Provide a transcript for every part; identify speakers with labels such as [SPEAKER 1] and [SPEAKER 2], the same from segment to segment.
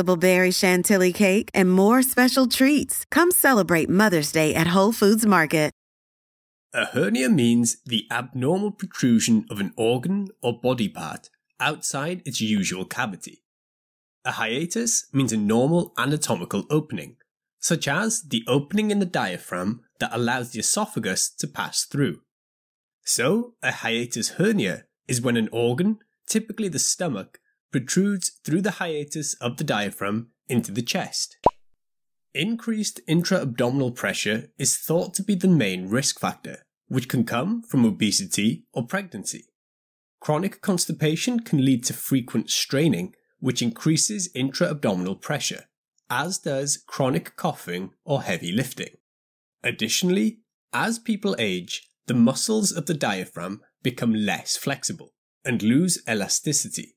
[SPEAKER 1] berry chantilly cake, and more special treats. Come celebrate Mother's Day at Whole Foods Market.
[SPEAKER 2] A hernia means the abnormal protrusion of an organ or body part outside its usual cavity. A hiatus means a normal anatomical opening, such as the opening in the diaphragm that allows the esophagus to pass through. So, a hiatus hernia is when an organ, typically the stomach, protrudes through the hiatus of the diaphragm into the chest. Increased intra-abdominal pressure is thought to be the main risk factor, which can come from obesity or pregnancy. Chronic constipation can lead to frequent straining, which increases intra-abdominal pressure, as does chronic coughing or heavy lifting. Additionally, as people age, the muscles of the diaphragm become less flexible and lose elasticity,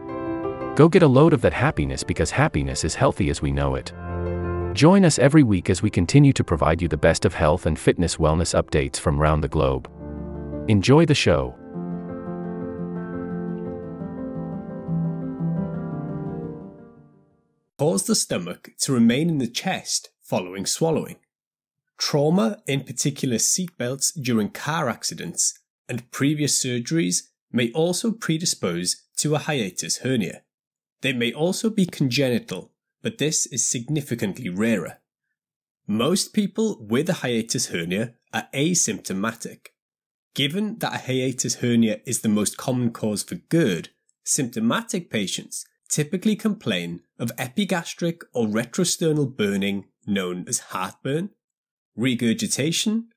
[SPEAKER 3] Go get a load of that happiness because happiness is healthy as we know it. Join us every week as we continue to provide you the best of health and fitness wellness updates from around the globe. Enjoy the show.
[SPEAKER 2] Cause the stomach to remain in the chest following swallowing. Trauma, in particular seatbelts during car accidents, and previous surgeries may also predispose to a hiatus hernia. They may also be congenital, but this is significantly rarer. Most people with a hiatus hernia are asymptomatic. Given that a hiatus hernia is the most common cause for GERD, symptomatic patients typically complain of epigastric or retrosternal burning known as heartburn, regurgitation,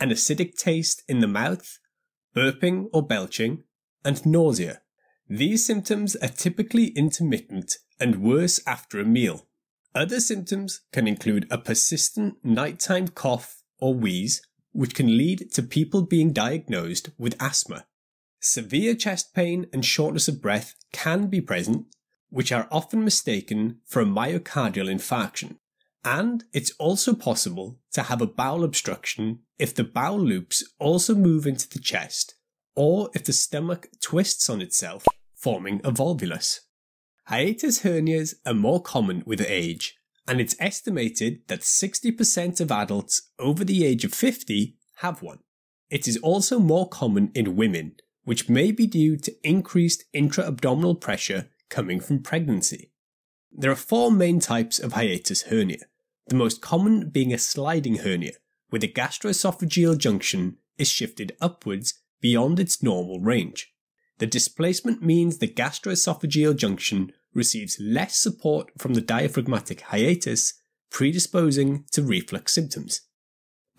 [SPEAKER 2] an acidic taste in the mouth, burping or belching, and nausea. These symptoms are typically intermittent and worse after a meal. Other symptoms can include a persistent nighttime cough or wheeze, which can lead to people being diagnosed with asthma. Severe chest pain and shortness of breath can be present, which are often mistaken for a myocardial infarction. And it's also possible to have a bowel obstruction if the bowel loops also move into the chest or if the stomach twists on itself, forming a volvulus. Hiatus hernias are more common with age, and it's estimated that 60% of adults over the age of 50 have one. It is also more common in women, which may be due to increased intra-abdominal pressure coming from pregnancy. There are four main types of hiatus hernia, the most common being a sliding hernia, where the gastroesophageal junction is shifted upwards beyond its normal range. The displacement means the gastroesophageal junction receives less support from the diaphragmatic hiatus, predisposing to reflux symptoms.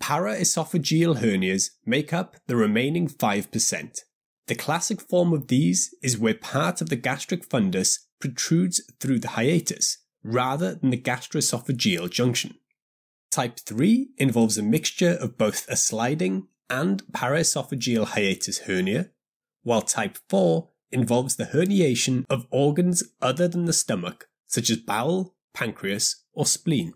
[SPEAKER 2] Paraesophageal hernias make up the remaining 5%. The classic form of these is where part of the gastric fundus protrudes through the hiatus, rather than the gastroesophageal junction. Type 3 involves a mixture of both a sliding and paraesophageal hiatus hernia, while type 4 involves the herniation of organs other than the stomach, such as bowel, pancreas, or spleen.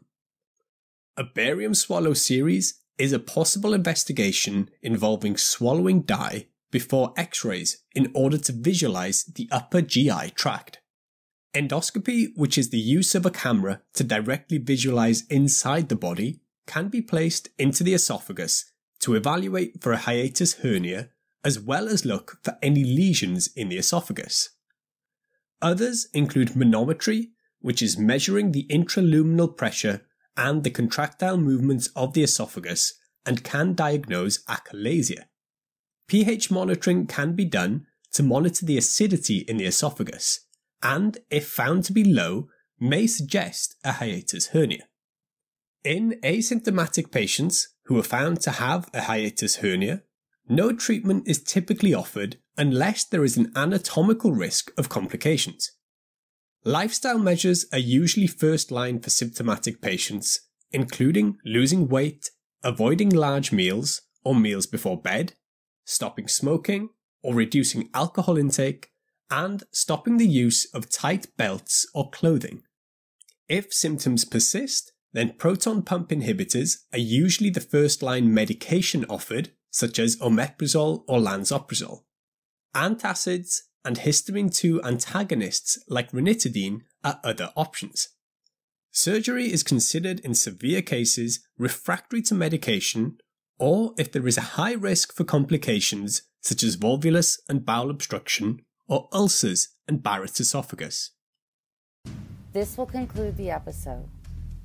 [SPEAKER 2] A barium swallow series is a possible investigation involving swallowing dye before x rays in order to visualize the upper GI tract. Endoscopy, which is the use of a camera to directly visualize inside the body, can be placed into the esophagus to evaluate for a hiatus hernia as well as look for any lesions in the esophagus. Others include manometry, which is measuring the intraluminal pressure and the contractile movements of the esophagus and can diagnose achalasia. pH monitoring can be done to monitor the acidity in the esophagus, and if found to be low, may suggest a hiatus hernia. In asymptomatic patients, who are found to have a hiatus hernia, no treatment is typically offered unless there is an anatomical risk of complications. Lifestyle measures are usually first line for symptomatic patients, including losing weight, avoiding large meals or meals before bed, stopping smoking or reducing alcohol intake, and stopping the use of tight belts or clothing. If symptoms persist, then proton pump inhibitors are usually the first line medication offered, such as omeprazole or lansoprazole. Antacids and histamine 2 antagonists like ranitidine are other options. Surgery is considered in severe cases refractory to medication or if there is a high risk for complications such as volvulus and bowel obstruction or ulcers and Barrett's esophagus.
[SPEAKER 4] This will conclude the episode.